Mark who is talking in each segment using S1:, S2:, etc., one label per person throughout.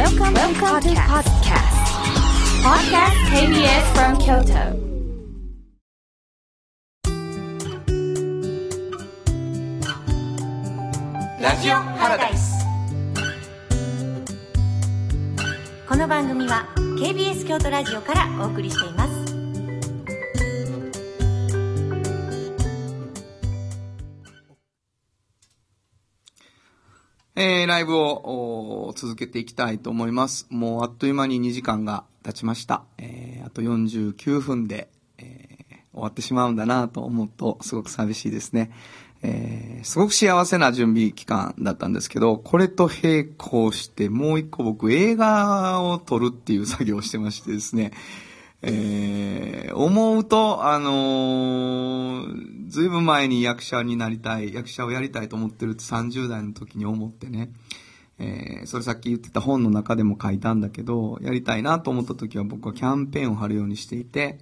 S1: Welcome, Welcome to podcast. Podcast KBS from Kyoto.
S2: ラジオハラダイス
S3: この番組は KBS 京都ラジオからお送りしています
S2: えー、ライブを続けていきたいと思います。もうあっという間に2時間が経ちました。えー、あと49分で、えー、終わってしまうんだなと思うとすごく寂しいですね。えー、すごく幸せな準備期間だったんですけど、これと並行してもう一個僕映画を撮るっていう作業をしてましてですね、えー、思うと、あのー、ずいぶん前に役者になりたい、役者をやりたいと思ってるって30代の時に思ってね、えー、それさっき言ってた本の中でも書いたんだけど、やりたいなと思った時は僕はキャンペーンを貼るようにしていて、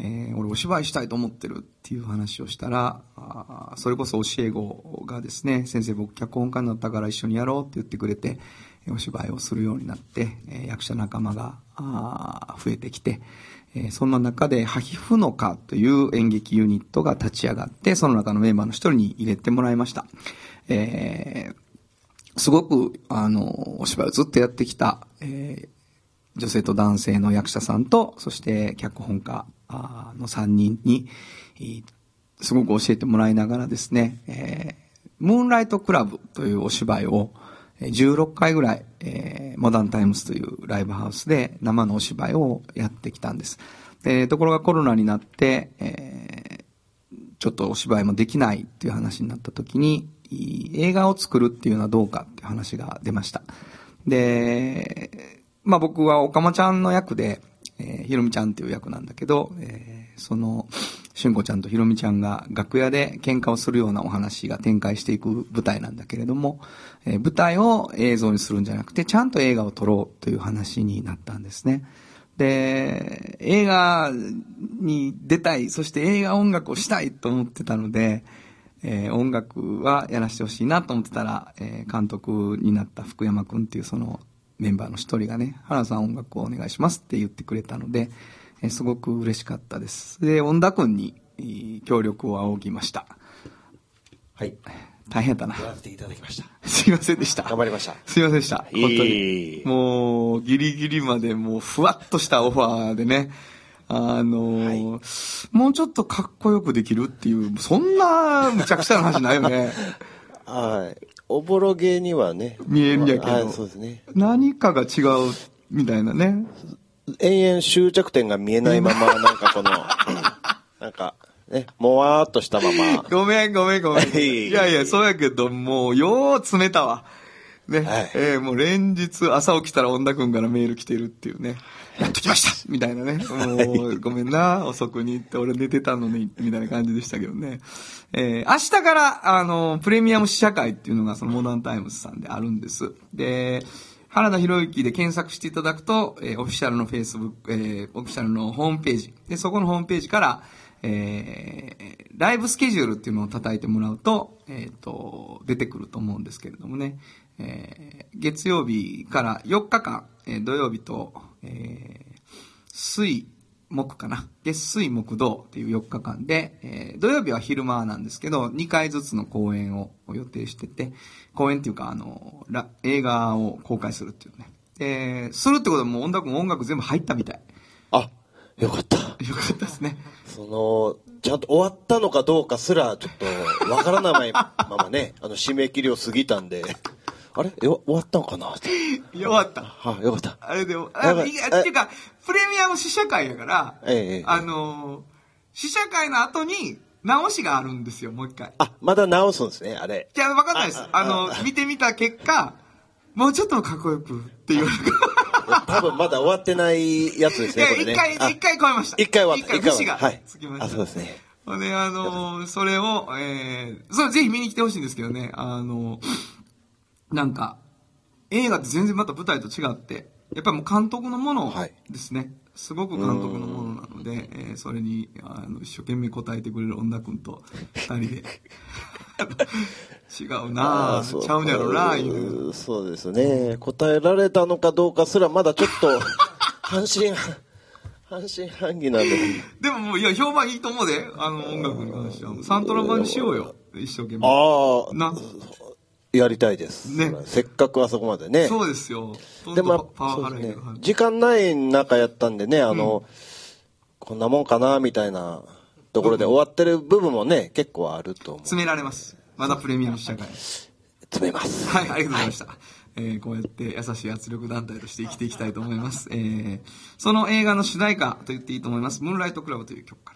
S2: えー、俺お芝居したいと思ってるっていう話をしたら、あそれこそ教え子がですね、先生僕脚本家になったから一緒にやろうって言ってくれて、お芝居をするようになって、え、役者仲間があ増えてきて、え、そんな中で、ハヒフノカという演劇ユニットが立ち上がって、その中のメンバーの一人に入れてもらいました。えー、すごく、あの、お芝居をずっとやってきた、えー、女性と男性の役者さんと、そして脚本家の3人に、すごく教えてもらいながらですね、えー、ムーンライトクラブというお芝居を、16回ぐらい、えー、モダンタイムスというライブハウスで生のお芝居をやってきたんです。でところがコロナになって、えー、ちょっとお芝居もできないっていう話になった時に、映画を作るっていうのはどうかっていう話が出ました。で、まあ僕はおかまちゃんの役で、えー、ひろみちゃんっていう役なんだけど、えー、その、しゅんこちゃんとひろみちゃんが楽屋で喧嘩をするようなお話が展開していく舞台なんだけれども、えー、舞台を映像にするんじゃなくて、ちゃんと映画を撮ろうという話になったんですね。で、映画に出たい、そして映画音楽をしたいと思ってたので、えー、音楽はやらせてほしいなと思ってたら、えー、監督になった福山くんっていうそのメンバーの一人がね、原さん音楽をお願いしますって言ってくれたので、えすごく嬉しかったです。で、恩田君に協力を仰ぎました。
S4: はい。
S2: 大変だな。
S4: やらせていただきました。
S2: すいませんでした。
S4: 頑張りました。
S2: すいませんでした。本当に。もう、ギリギリまでもう、ふわっとしたオファーでね、あのはい、もうちょっとかっこよくできるっていう、そんなむちゃくちゃな話ないよね。
S4: はい。おぼろげにはね。
S2: 見えんやけ
S4: ど。そうですね。
S2: 何かが違うみたいなね。
S4: 延々終着点が見えないまま、なんかこの、なんか、ね、もわーっとしたまま。
S2: ごめんごめんごめん。いやいや、そうやけど、もう、よう詰めたわ。ね。はい、えー、もう連日朝起きたら恩田くんからメール来てるっていうね。やっときましたみたいなね。もう、ごめんな、遅くに行って俺寝てたのに、みたいな感じでしたけどね。えー、明日から、あの、プレミアム試写会っていうのがそのモダンタイムズさんであるんです。で、原田博之で検索していただくと、えー、オフィシャルの Facebook、えー、オフィシャルのホームページ。で、そこのホームページから、えー、ライブスケジュールっていうのを叩いてもらうと、えっ、ー、と、出てくると思うんですけれどもね。えー、月曜日から4日間、えー、土曜日と、えー、水、木かな。月水木土っていう4日間で、えー、土曜日は昼間なんですけど、2回ずつの公演を予定してて、公演っていうか、あの、映画を公開するっていうね。えー、するってことはもう音楽も音楽全部入ったみたい。
S4: あ、よかった。よ
S2: かったですね。
S4: その、ちゃんと終わったのかどうかすら、ちょっと、わからないままね、あの、締め切りを過ぎたんで。あれ？終わったのかな？
S2: 終わった。
S4: はい、よかった。
S2: あれでも、あいやっていうか、プレミアム試写会やから、ええ、あのー、試写会の後に、直しがあるんですよ、もう一回。
S4: あ、まだ直すんですね、あれ。
S2: じゃあ、わかんないです。あの、見てみた結果、もうちょっとかっこよくっていう。
S4: 多分まだ終わってないやつですね、これね。
S2: 一回、一回超えました。
S4: 一回終わった。
S2: 一回節がつきました。
S4: あ、そうですね。
S2: で、あのー、それを、えー、それぜひ見に来てほしいんですけどね、あのー、なんか、映画って全然また舞台と違って、やっぱりもう監督のものですね。はい、すごく監督のものなので、えー、それにあの一生懸命答えてくれる女くんと二人で。違うな
S4: そう
S2: ちゃうんやろな犬
S4: そうですね。答えられたのかどうかすらまだちょっと、半信、半信半疑なんで。
S2: でももういや評判いいと思うであの音楽に関しては。サントラ版にしようよ。一生懸命。
S4: ああ、
S2: な
S4: やりたいです。
S2: ね
S4: せっかくあそこまでね。
S2: そうですよ
S4: でも
S2: パワハラいる、
S4: 時間ない中やったんでね、あの、こんなもんかな、みたいなところで終わってる部分もね、結構あると思う。
S2: 詰められますまだプレミアム試写会
S4: 詰めます。
S2: はい、ありがとうございました。えーこうやって優しい圧力団体として生きていきたいと思います。えーその映画の主題歌と言っていいと思います。ムーンライトクラブという曲か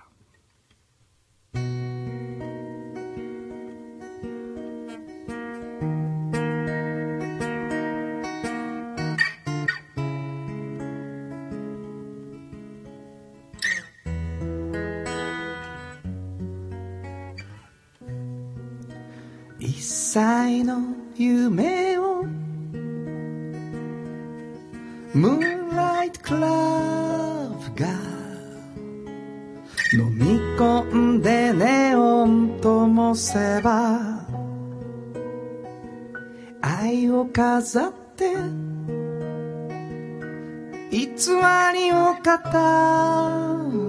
S2: ら。歳の夢を。ムーンライトクラブが飲み込んでネオンともせば愛を飾って偽りを語る。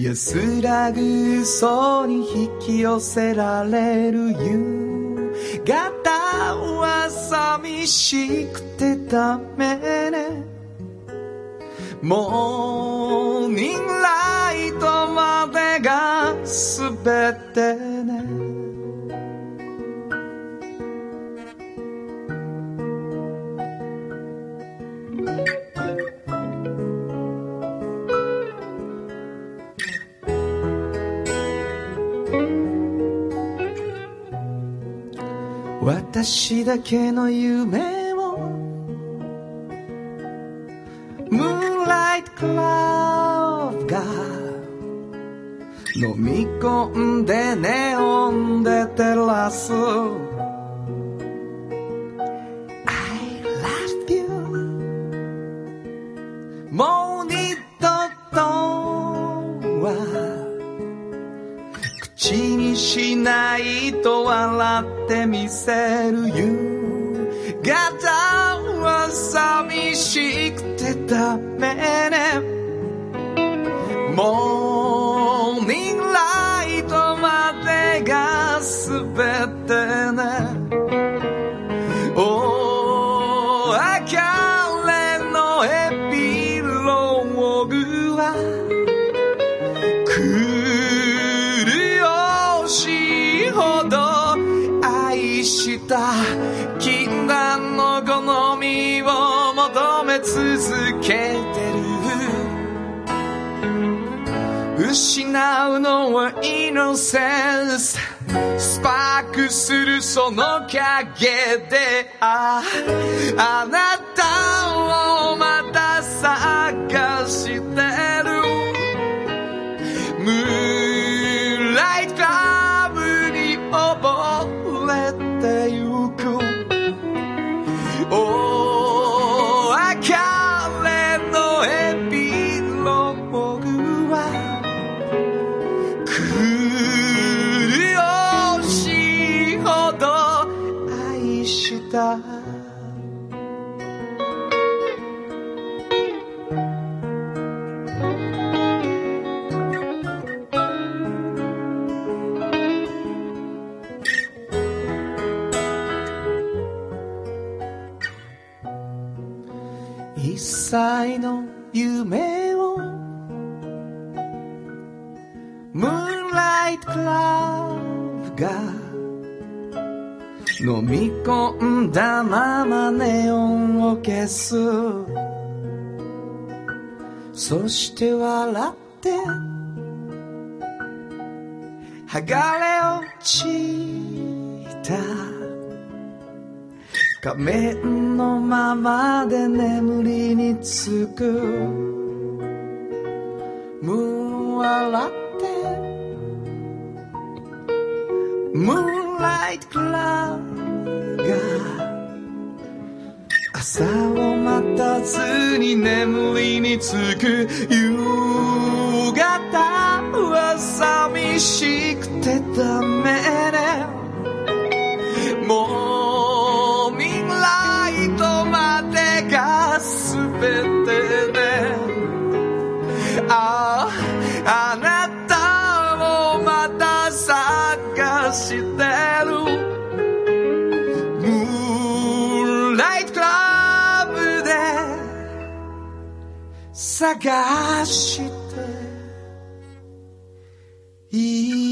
S2: 安らぐ嘘に引き寄せられる夕方は寂しくてダメね。モーニングライトまでが全て。私だけの夢を。ムーンライトクラブが飲み込んでネオンで照らす。しないと笑ってみせる。夕方は寂しくてダメね。モーニングライトまでが全てね。失うのはイノセンス。スパークするその影でああなたをまたさ歳の夢を。ムーンライトクラブが飲み込んだままネオンを消す。そして笑って剥がれ落ちた。仮面のままで眠りにつく。ムーン笑って。ムーンライトクラブが。朝を待たずに眠りにつく。夕方は寂しくてダメね。探していい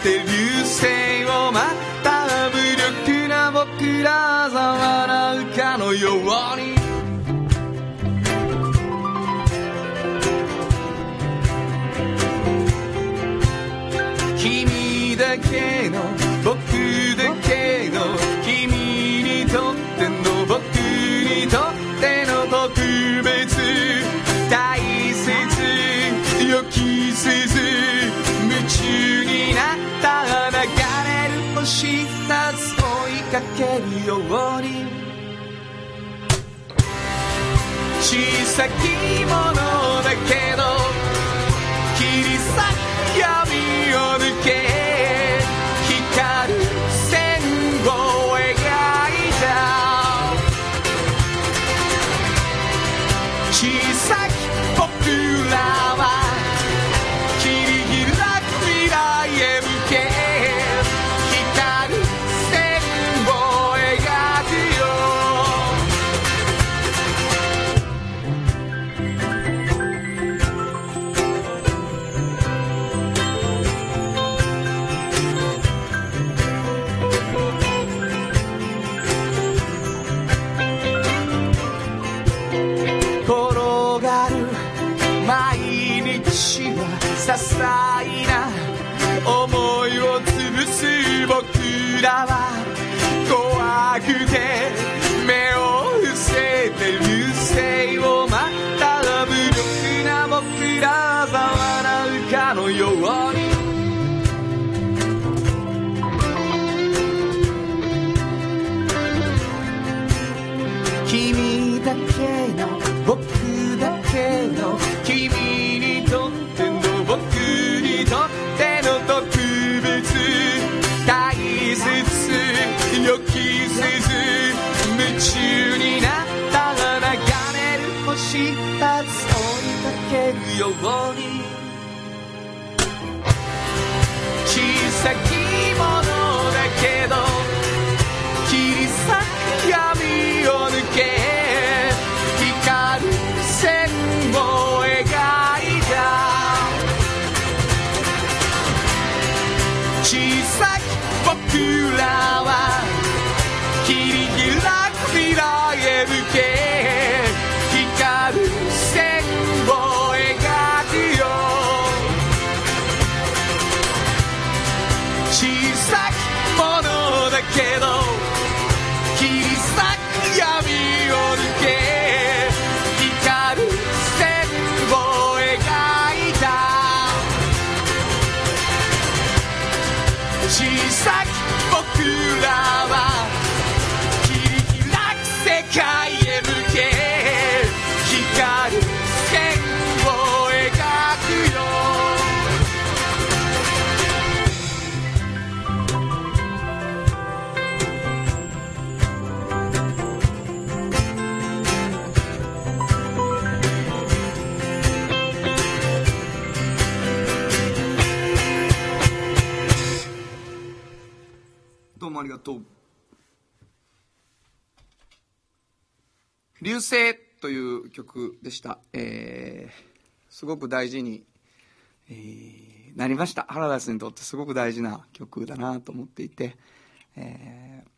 S2: って流星を待った無力な僕らが笑うかのようかけるように。小さきものだけど切り裂けるように小さきものありがとう。流星という曲でした。えーすごく大事に、えーなりました。原田さんにとってすごく大事な曲だなと思っていて、えー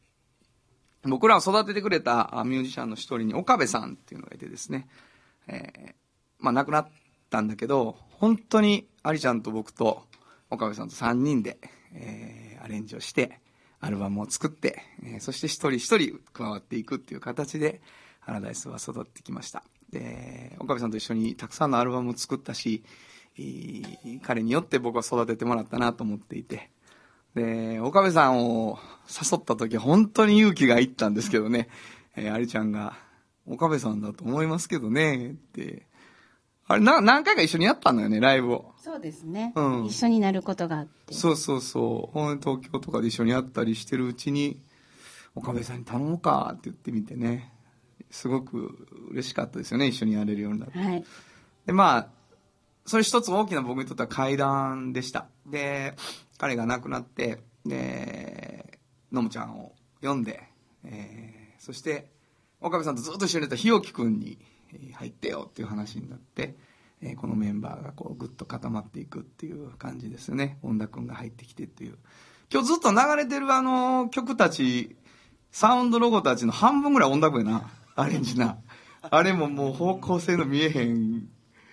S2: 僕らを育ててくれたミュージシャンの一人に岡部さんっていうのがいてですね、えーまあ亡くなったんだけど、本当にありちゃんと僕と岡部さんと3人で、えーアレンジをして、アルバムを作って、えーそして一人一人加わっていくっていう形で、ハラダイスは育ってきました。で、岡部さんと一緒にたくさんのアルバムを作ったし、彼によって僕は育ててもらったなと思っていて、で、岡部さんを誘った時本当に勇気がいったんですけどね、えー、ありちゃんが、岡部さんだと思いますけどね、って、あれな、何回か一緒にやったんだよね、ライブを。
S5: そうですね、
S2: うん
S5: 一緒になることがあって
S2: そうそうそう。東京とかで一緒に会ったりしてるうちに、岡部さんに頼もうかって言ってみてね、すごく嬉しかったですよね、一緒にやれるようになって。
S5: はい
S2: で、まあ、それ一つ大きな僕にとっては階段でした。で、彼が亡くなって、で、のむちゃんを呼んで、えーそして、岡部さんとずっと一緒にやった日置くんにえー入ってよっていう話になって、えーこのメンバーがこうぐっと固まっていくっていう感じですよね。本田くんが入ってきてっていう。今日ずっと流れてるあの曲たち、サウンドロゴたちの半分ぐらい音楽やな。アレンジな。あれももう方向性の見えへん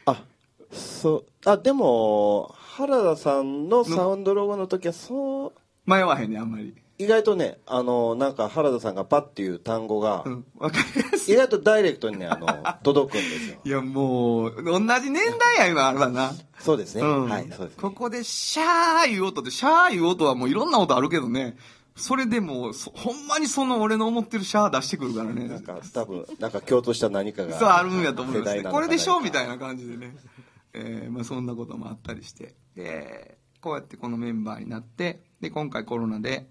S4: あそうあでも原田さんのサウンドロゴの時はそう
S2: 迷わへんねあんまり
S4: 意外とねあのなんか原田さんがパッっていう単語が、
S2: うんわかりやす。い
S4: 意外とダイレクトにねあの 届くんですよ。
S2: いやもう同じ年代や今あれはな。
S4: そうですね、
S2: うん。
S4: はいそうですね。
S2: ここでシャーいう音ってシャーいう音はもういろんな音あるけどね。それでもほんまにその俺の思ってるシャー出してくるからね。
S4: なんか多分なんか共通した何かが
S2: そうあるんやと思います、ね、これでしょ？みたい
S4: な
S2: な感じでね、えーまあ、そんなこともあったりして。でこうやってこのメンバーになってで今回コロナで、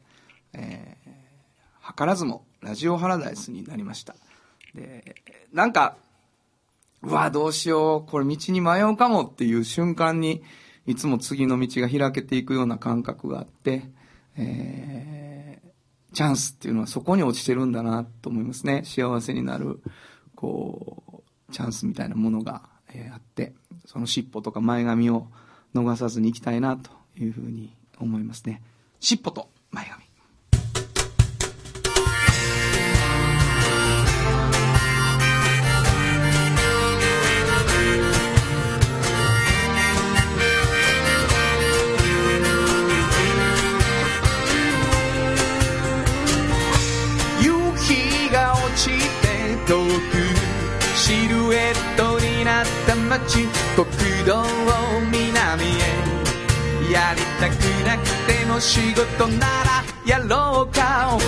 S2: えー図らずもラジオハラダイスになりました。でなんかうわどうしようこれ道に迷うかもっていう瞬間にいつも次の道が開けていくような感覚があって、えーチャンスっていうのはそこに落ちてるんだなと思いますね。幸せになるこうチャンスみたいなものが、えーあってその尻尾とか前髪を逃さずにいきたいなというふうに思いますね。尻尾と前髪。った街国道を南へやりたくなくても仕事ならやろうか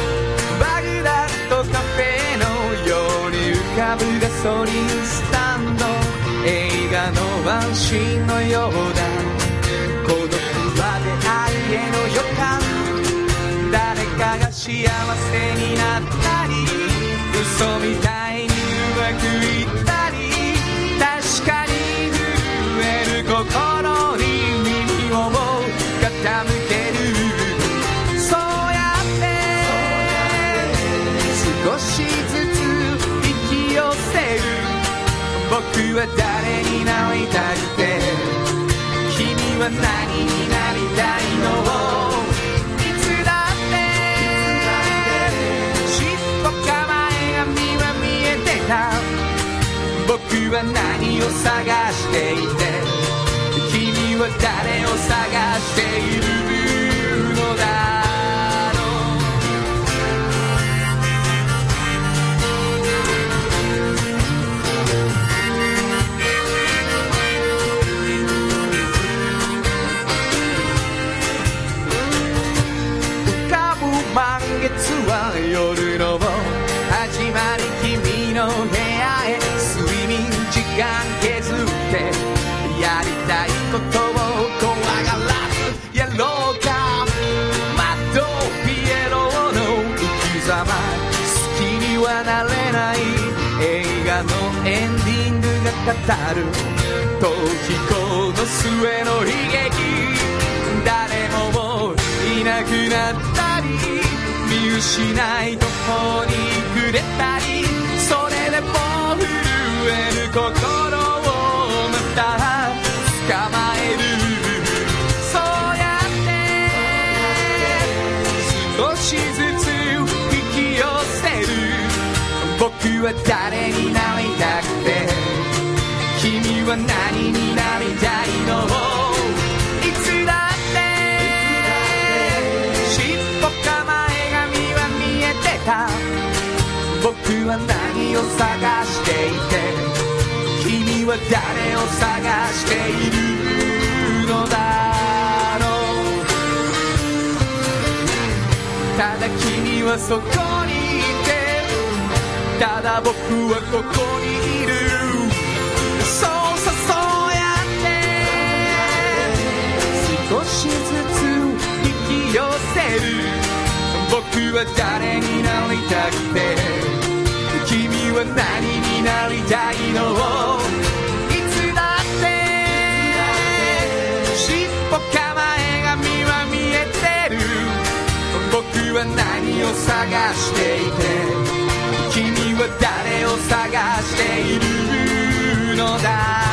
S2: バグダッドカフェのように浮かぶガソリンスタンド映画安心のようだ孤独は出会いへの予感誰かが幸せになったり嘘みたいにうまくいったり心に耳を傾けるそうやって少しずつ引き寄せる僕は誰になりたくて君は何になりたいのいつだって尻尾構えが身は見えてた僕は何を探していては誰を探しているのだろう。浮かぶ満月は夜の始まり君の部屋へ。睡眠時間語る逃避行の末の悲劇誰ももういなくなったり見失い途方に暮れたりそれでも震える心をまた捕まえるそうやって少しずつ引き寄せる。僕は誰になりたくて？は何になりたいのいつだって尻尾構えが身は見えてた僕は何を探していて君は誰を探しているのだろう。ただ君はそこにいて。ただ僕はここにいる。せる。僕は誰になりたくて君は何になりたいの？いつだって尻尾構えが身は見えてる。僕は何を探していて君は誰を探しているのだ？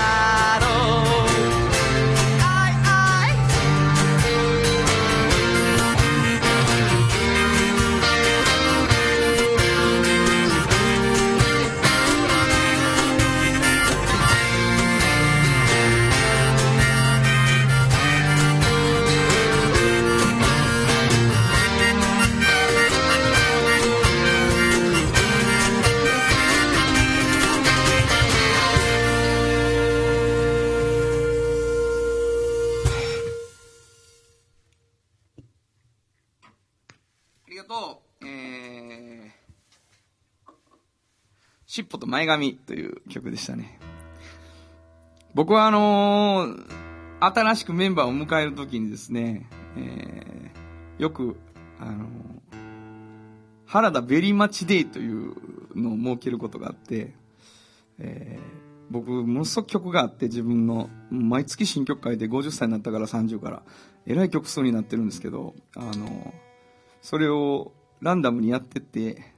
S2: 尻尾と前髪という曲でしたね。僕はあのー新しくメンバーを迎えるときにですね、えーよく、あのー原田ベリーマッチデイというのを設けることがあって、えー僕、ものすごく曲があって自分の、毎月新曲書いて50歳になったから30から、えらい曲数になってるんですけど、あのそれをランダムにやってって、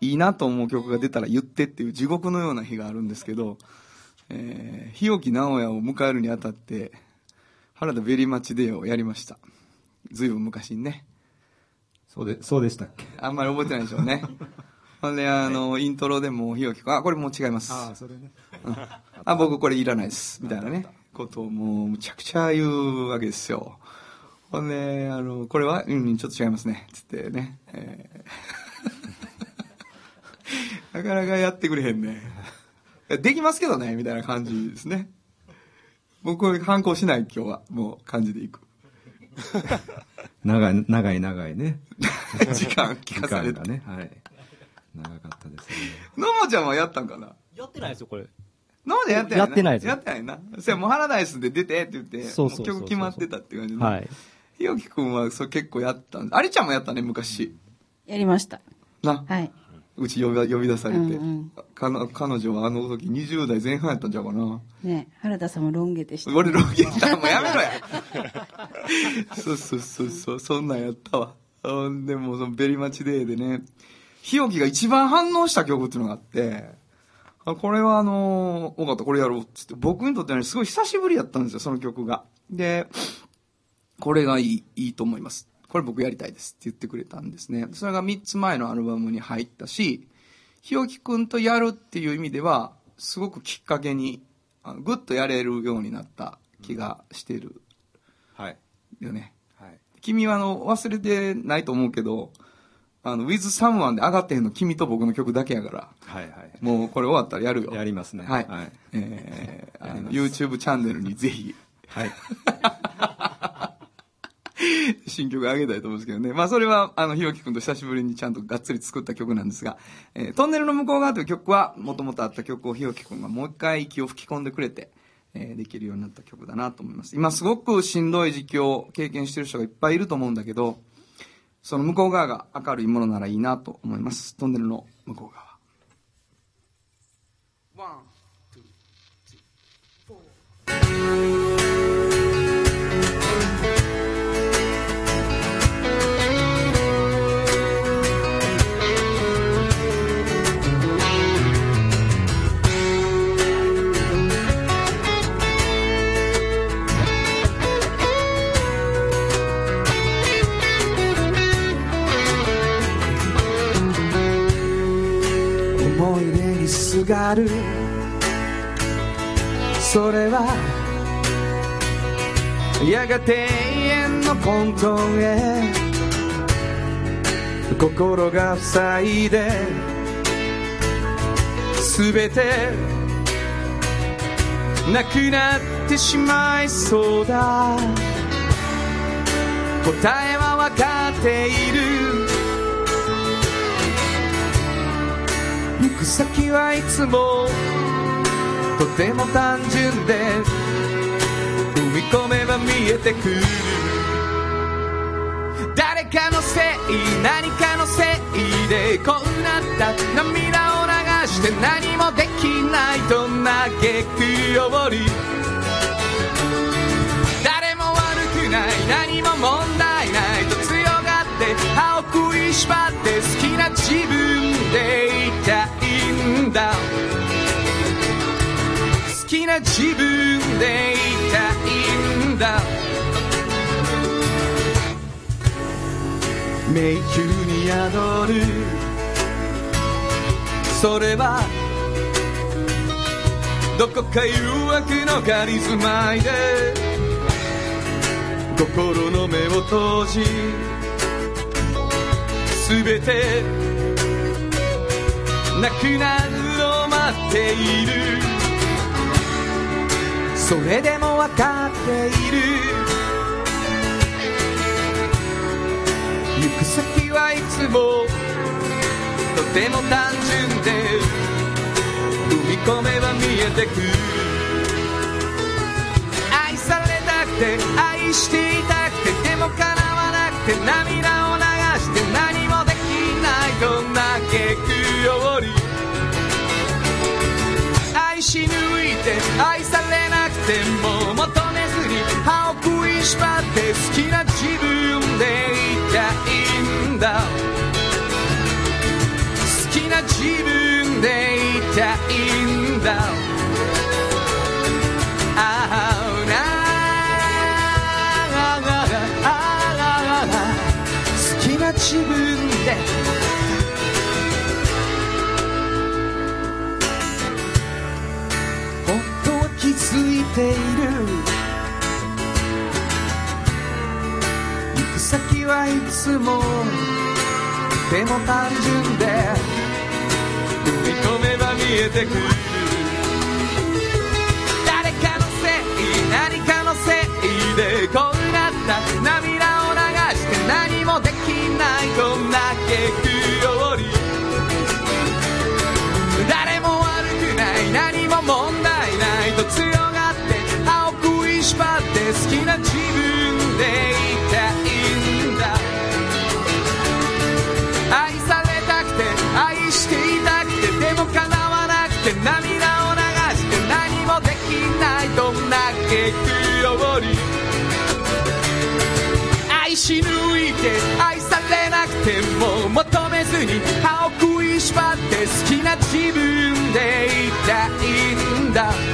S2: いいなと思う曲が出たら言ってっていう地獄のような日があるんですけど、えー、日置直也を迎えるにあたって、原田ベリーマッチデーをやりました。ずいぶん昔にね。
S5: そうで、そうでしたっけ？
S2: あんまり覚えてないでしょうね。ほんで、あの、イントロでも、ひよきくん、あ、これもう違います。
S5: ああ、それね。
S2: あ、僕これいらないです。みたいなね、ことをもう、むちゃくちゃ言うわけですよ。ほんで、あの、これは、うん、ちょっと違いますね。つってね。えーなかなかやってくれへんね。できますけどね、みたいな感じですね。僕は反抗しない今日は、もう感じでいく。
S5: 長い、長い長いね。
S2: 時間聞
S5: 時
S2: かされて。
S5: 間がね。はい。長かったですね。
S2: のもちゃんはやったんかな？
S6: やってないですよ、これ。
S2: 今までやってない
S6: やってないです
S2: やってないな。そやもうハラダイスで出てって言って、
S6: そうそうそうそう
S2: も曲決まってたっていう感じで。
S6: はい。
S2: ひよきくんはそう結構やったんありちゃんもやったね、昔。
S7: やりました。
S2: な。
S7: はい。
S2: うち呼び呼び出されて。
S7: うんうん
S2: かの彼女はあの時20代前半やったんちゃうかな。
S7: ね原田さんもロン毛でした。
S2: 俺ロン毛だ。もうやめろや。そうそうそうそう、そんなんやったわ。ほんでもうそのベリマチデーでね、ひよきが一番反応した曲っていうのがあって、あこれはあのー、分かった、これやろうっつって、僕にとってはね、すごい久しぶりやったんですよ、その曲が。で、これがいい、いいと思います。これ僕やりたいですって言ってくれたんですね。それが3つ前のアルバムに入ったし、ひよきくんとやるっていう意味では、すごくきっかけに、ぐっとやれるようになった気がしてる
S5: はい。
S2: よね。
S5: はい。
S2: 君はあの、忘れてないと思うけど、あの、With Someone で上がってへんの君と僕の曲だけやから、
S5: はいはい。
S2: もうこれ終わったらやるよ。
S5: やりますね。
S2: はい。
S5: はい。
S2: えー、YouTube チャンネルにぜひ、
S5: はい。
S2: 新曲あげたいと思うんですけどね。まあそれは、あの、ひろきくんと久しぶりにちゃんとがっつり作った曲なんですが、えートンネルの向こう側という曲は、もともとあった曲をひろきくんがもう一回息を吹き込んでくれて、えーできるようになった曲だなと思います。今すごくしんどい時期を経験してる人がいっぱいいると思うんだけど、その向こう側が明るいものならいいなと思います。トンネルの向こう側。思にすがる。それはやがて永遠の混沌へ。心が塞いで全てなくなってしまいそうだ。答えは分かっている。行く先はいつもとても単純で踏み込めば見えてくる誰かのせい何かのせいでこうなった涙を流して何もできないと嘆くより誰も悪くない何も問題ないと強がって歯を食いしばって好きな自分でだ。好きな自分でいたいんだ。迷宮に宿る。それはどこか誘惑の仮住まいで。心の目を閉じ。全てなくなる。ている。それでも分かっている。行く先はいつもとても単純で踏み込めば見えてく。愛されたくて愛していたくてでも叶わなくて涙を流して何もできない。と嘆くよて愛されなくても求めずに歯を食いしばって好きな自分ている。行く先はいつもとても単純で。踏み込めば見えてくる。愛し抜いて愛されなくても求めずに歯を食いしばって好きな自分でいたいんだ。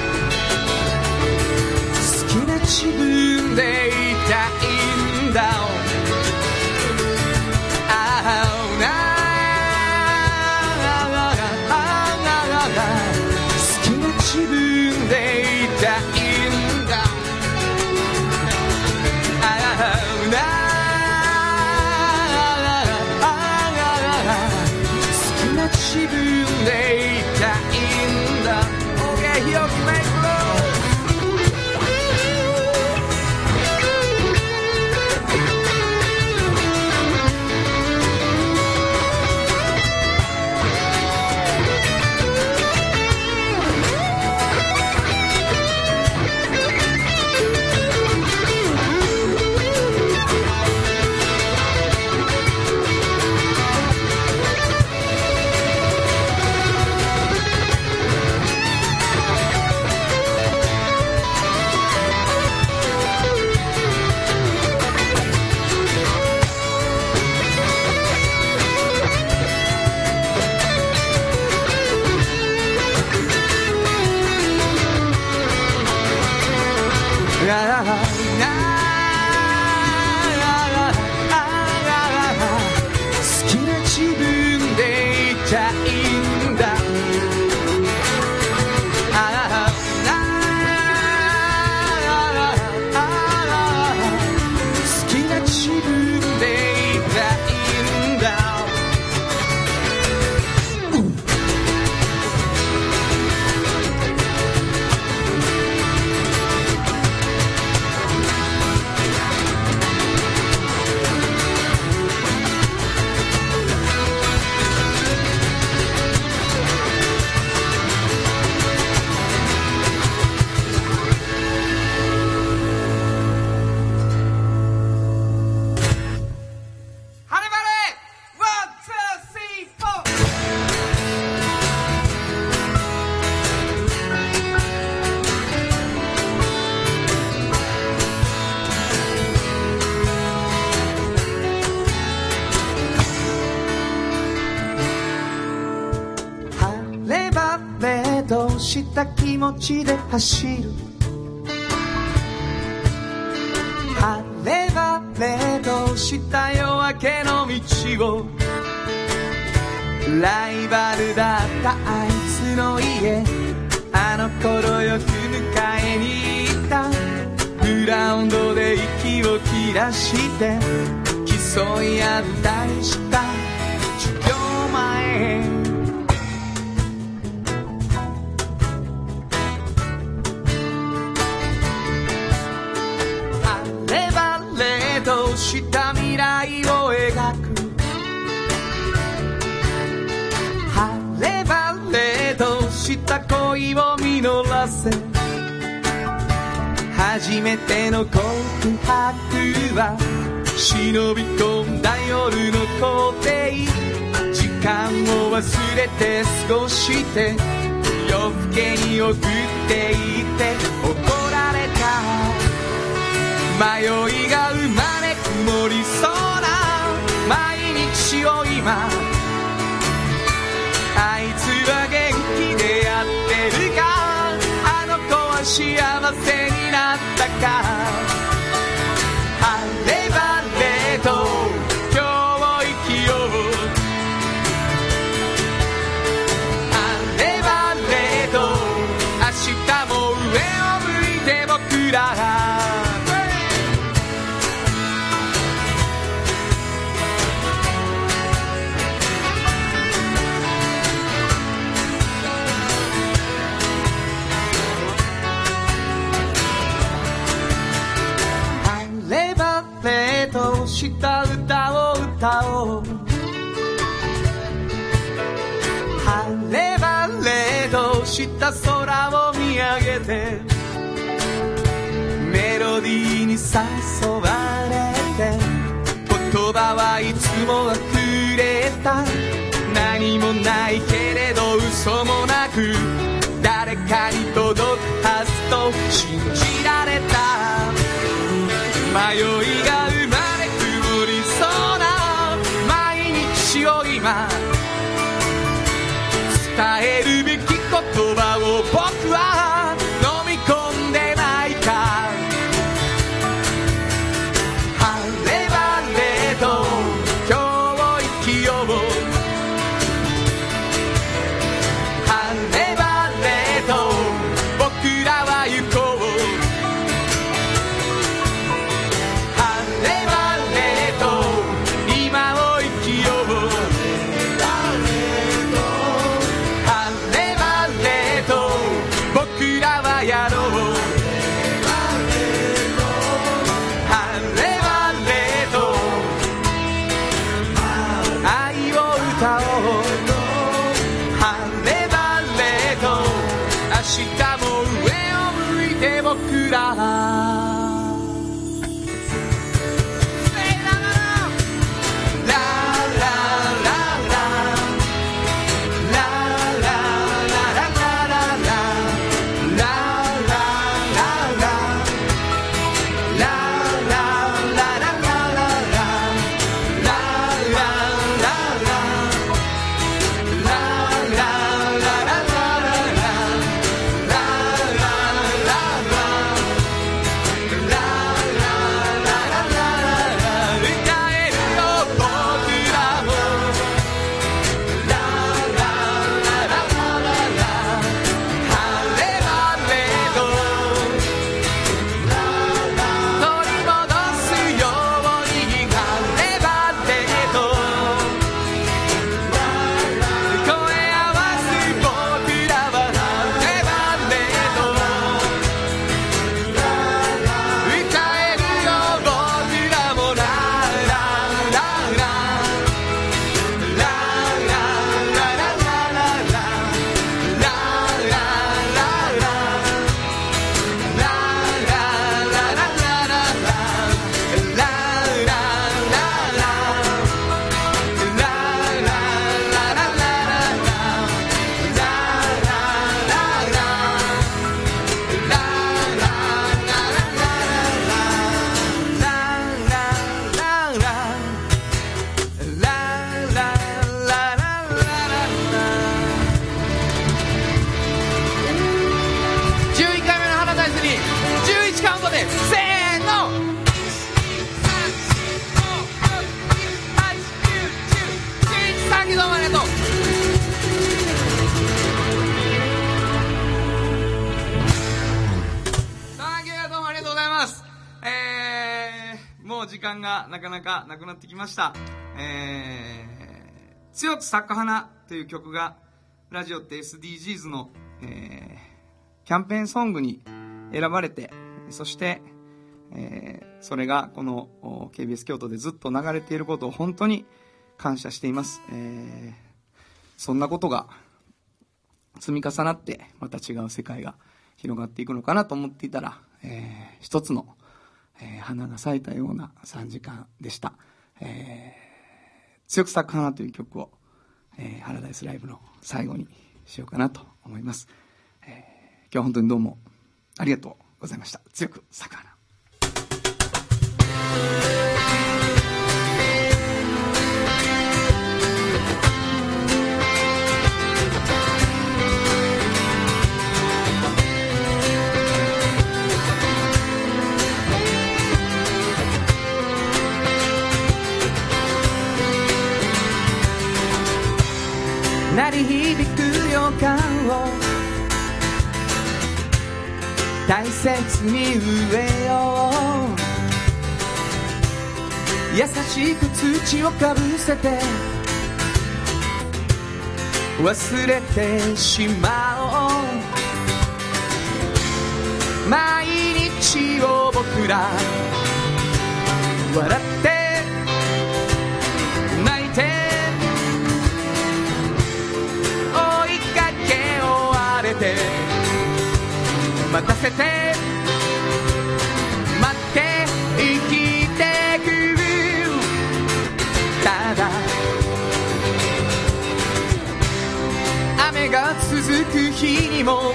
S2: 初めての告白は忍び込んだ夜の校庭時間を忘れて過ごして夜更けに送っていって怒られた。迷いが生まれ曇りそうな毎日を今あいつは元気でやってるか。幸せになったか。晴れ晴れと今日を生きよう。晴れ晴れと明日も上を向いて僕ら。た歌を歌おう。晴れ晴れとした空を見上げてメロディーに誘われて言葉はいつも溢れた。何もないけれど嘘もなく誰かに届くはずと信じられた。迷いが日を今伝えるべき言葉を僕は cry. 11カウントでせーのさんどうもありがとうサンキューどうもありがとうございます、もう時間がなかなかなくなってきましたえー、強く咲く花という曲がラジオって SDGs の、えーキャンペーンソングに選ばれてそして、えーそれがこの KBS 京都でずっと流れていることを本当に感謝しています、えーそんなことが積み重なってまた違う世界が広がっていくのかなと思っていたら、えー一つの、えー花が咲いたような3時間でした、えー強く咲く花という曲を、えー、ハラダイスライブの最後にしようかなと思います、えー今日は本当にどうもありがとう。ございました。強く咲く花鳴り響く予感を大切に植えよう。優しく土をかぶせて忘れてしまおう。毎日を僕ら笑って待たせて。待って生きてく。るただ雨が続く日にも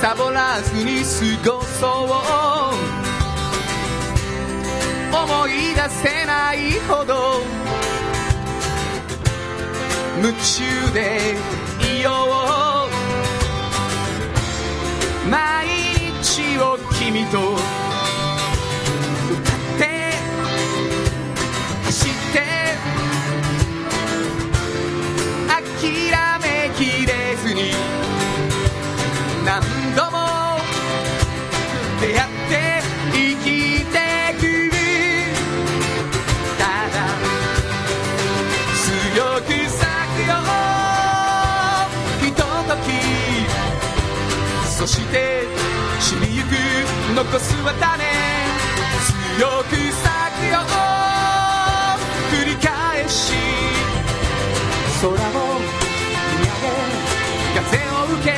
S2: サボらずに過ごそう。思い出せないほど夢中でいよう。君と歌って走って諦めきれずに何度も出会って生きてくる。ただ強く咲くよ。ひととき。そして残すは種。強く咲くよ。繰り返し。空を見上げ風を受け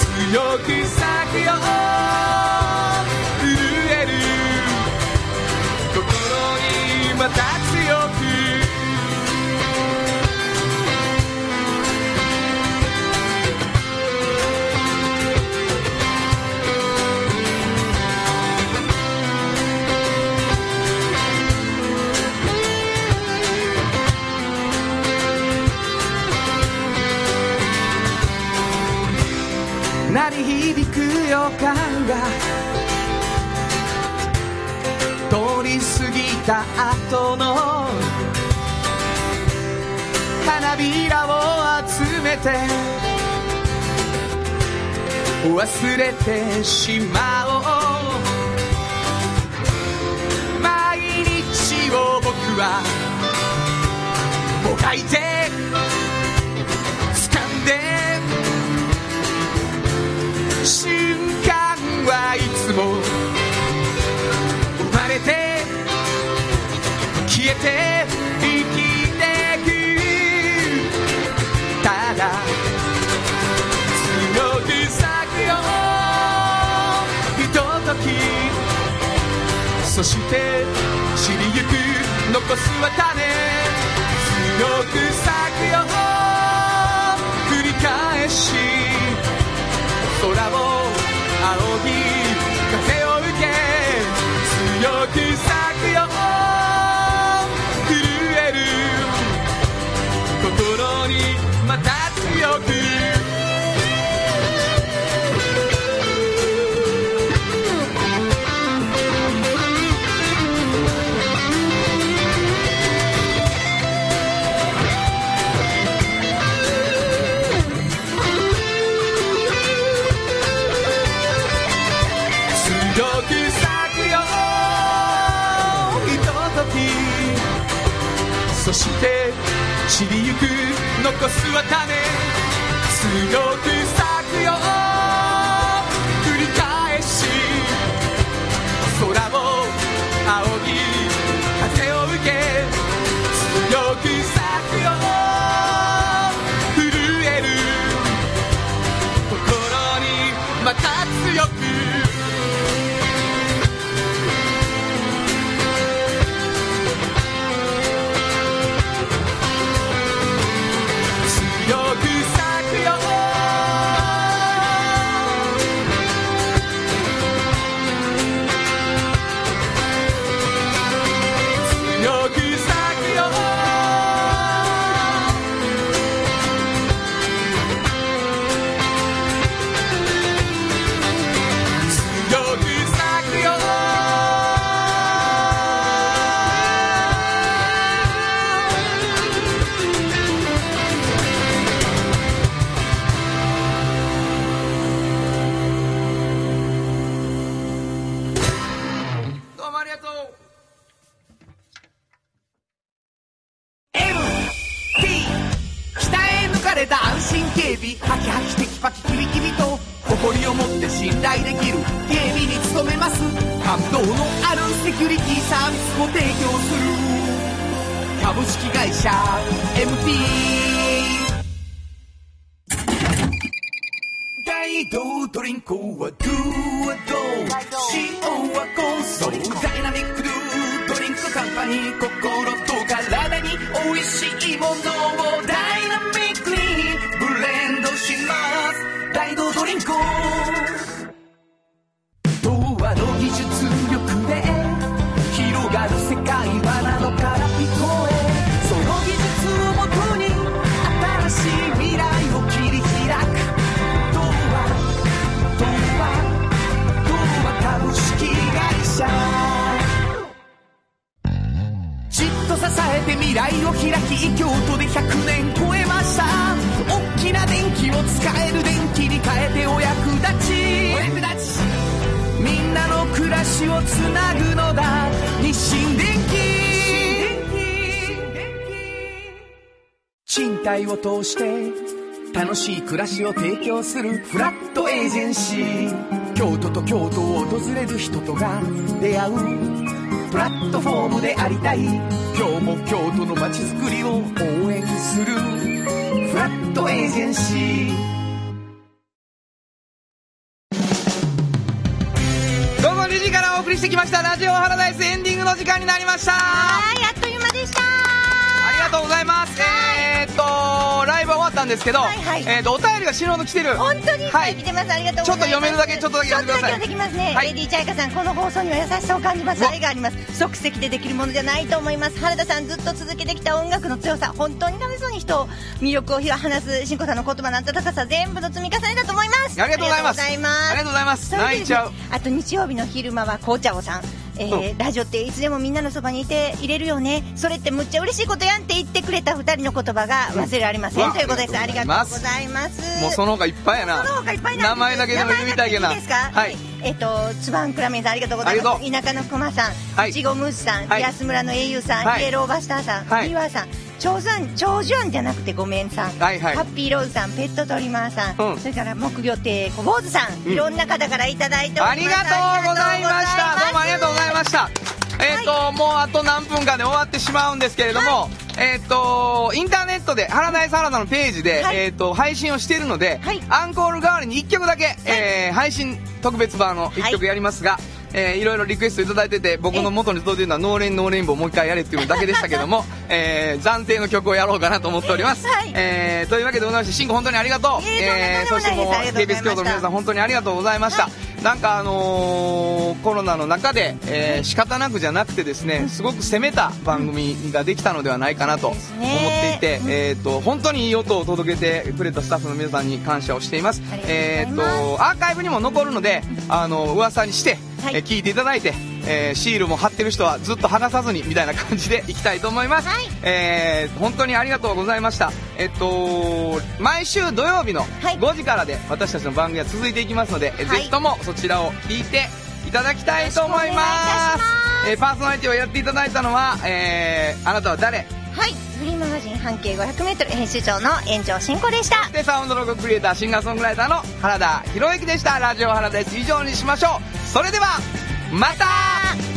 S2: 強く咲くよ。震える。心にまた予感が通り過ぎた後の花びらを集めて忘れてしまおう。毎日を僕はもがいていつも。生まれて消えて生きてくただ強く咲くよひとときそして散りゆく残すは種。強く咲くよ繰り返し空を仰ぎ強く散りゆく残すは種。強く咲くよ。繰り返し。空を仰ぎ風を受け強く咲くよ。
S6: 京都で100年超えました。大きな電気を使える電気に変えてお役立ち。お役立ち。みんなの暮らしをつなぐのだ。日清電気賃貸を通して楽しい暮らしを提供するフラットエージェンシー。京都と京都を訪れる人とが出会うプラットフォームでありたい。今日も京都の街づくりを応援する。フラットエージェンシー。
S2: 午後2時からお送りしてきました。ラジオハラダイスエンディングの時間になりました。
S3: はいあっという間でした。
S2: ありがとうございます。んですけど、
S3: はいはい。
S2: えーっと、お便りが死ぬほど来てる。
S3: 本当にいっぱい。来てます、ありがとうございます。
S2: ちょっと読めるだけちょっとだけ読んでください。
S3: ちょっとだけはできますね、
S2: はい。
S3: レディーチャイカさんこの放送には優しさを感じます。愛があります。即席でできるものじゃないと思います。原田さんずっと続けてきた音楽の強さ。本当に楽しそうに人を魅力を話すしんこさんの言葉の温かさ全部の積み重ねだと思います。
S2: ありがとうございます。
S3: ありがとうございます。
S2: 泣いちゃう。
S3: あと日曜日の昼間は紅茶おさんえーラジオっていつでもみんなのそばにいていれるよね。それってむっちゃ嬉しいことやんって言ってくれた2人の言葉が忘れられません、
S2: うん
S3: ということです。あ
S2: あ
S3: りがとう
S2: ご
S3: ございます。
S2: もうその他いっぱいやな。
S3: その他いっぱいな
S2: 名前だけでも読みたいけど
S3: いいですか？
S2: はい。
S3: えっと、つばんくらめんさんありがとうございます。田舎のくまさん、
S2: はい。
S3: いちごムースさん、
S2: はい。
S3: 安村の英雄さん、
S2: はい。
S3: イエローバスターさん、
S2: はい。
S3: リワさん、長山、長寿庵じゃなくてごめんさん、
S2: はいはい。
S3: ハッピーローズさん、ペットトリマーさん、
S2: うん。
S3: それから木魚亭小坊主さん、
S2: うん。
S3: いろんな方からいただいております。
S2: ありがとうございました。どうもありがとうございました。えっ、と、もうあと何分かで終わってしまうんですけれども、えっ、と、インターネットで、ハラダイスハラダのページで、
S3: はい。
S2: えっ、と、配信をしているので、
S3: はい。
S2: アンコール代わりに1曲だけ、えー配信特別版の1曲やりますが、えーいろいろリクエストいただいてて、僕の元に届いてるのは、 No Rain No Rainbow もう一回やれっていうのだけでしたけども、えー暫定の曲をやろうかなと思っております。
S3: はい
S2: えーというわけでございまして、シンコ本当にありがとう。
S3: いえとんでもないです
S2: そしてもう、KBS 京都の皆さん本当にありがとうございました。
S3: は
S2: なんかあのーコロナの中で、えー仕方なくじゃなくてですね、すごく攻めた番組ができたのではないかなと思って
S3: ね
S2: いて、
S3: うん。
S2: えっ、と、本当にいい音を届けてくれたスタッフの皆さんに感謝をしています。えっ、
S3: ます。
S2: と、アーカイブにも残るので、あの、噂にして、
S3: はい。
S2: えー聞いていただいて、えーシールも貼ってる人はずっと剥がさずにみたいな感じでいきたいと思います。
S3: はい。
S2: えー本当にありがとうございました。えっと、毎週土曜日の
S3: はい。
S2: 5時からで私たちの番組は続いていきますので、え
S3: はい。
S2: ぜひともそちらを聞いていただきたいと思いま。
S3: ます。
S2: えーパーソナリティをやっていただいたのは、えーあなたは誰？
S3: はい、フリーマガジン半径 500m 編集長の炎上真子でした。
S2: でサウンドロゴクリエイターシンガーソングライターの原田博之でした。ラジオ原田です。以上にしましょう。それではまた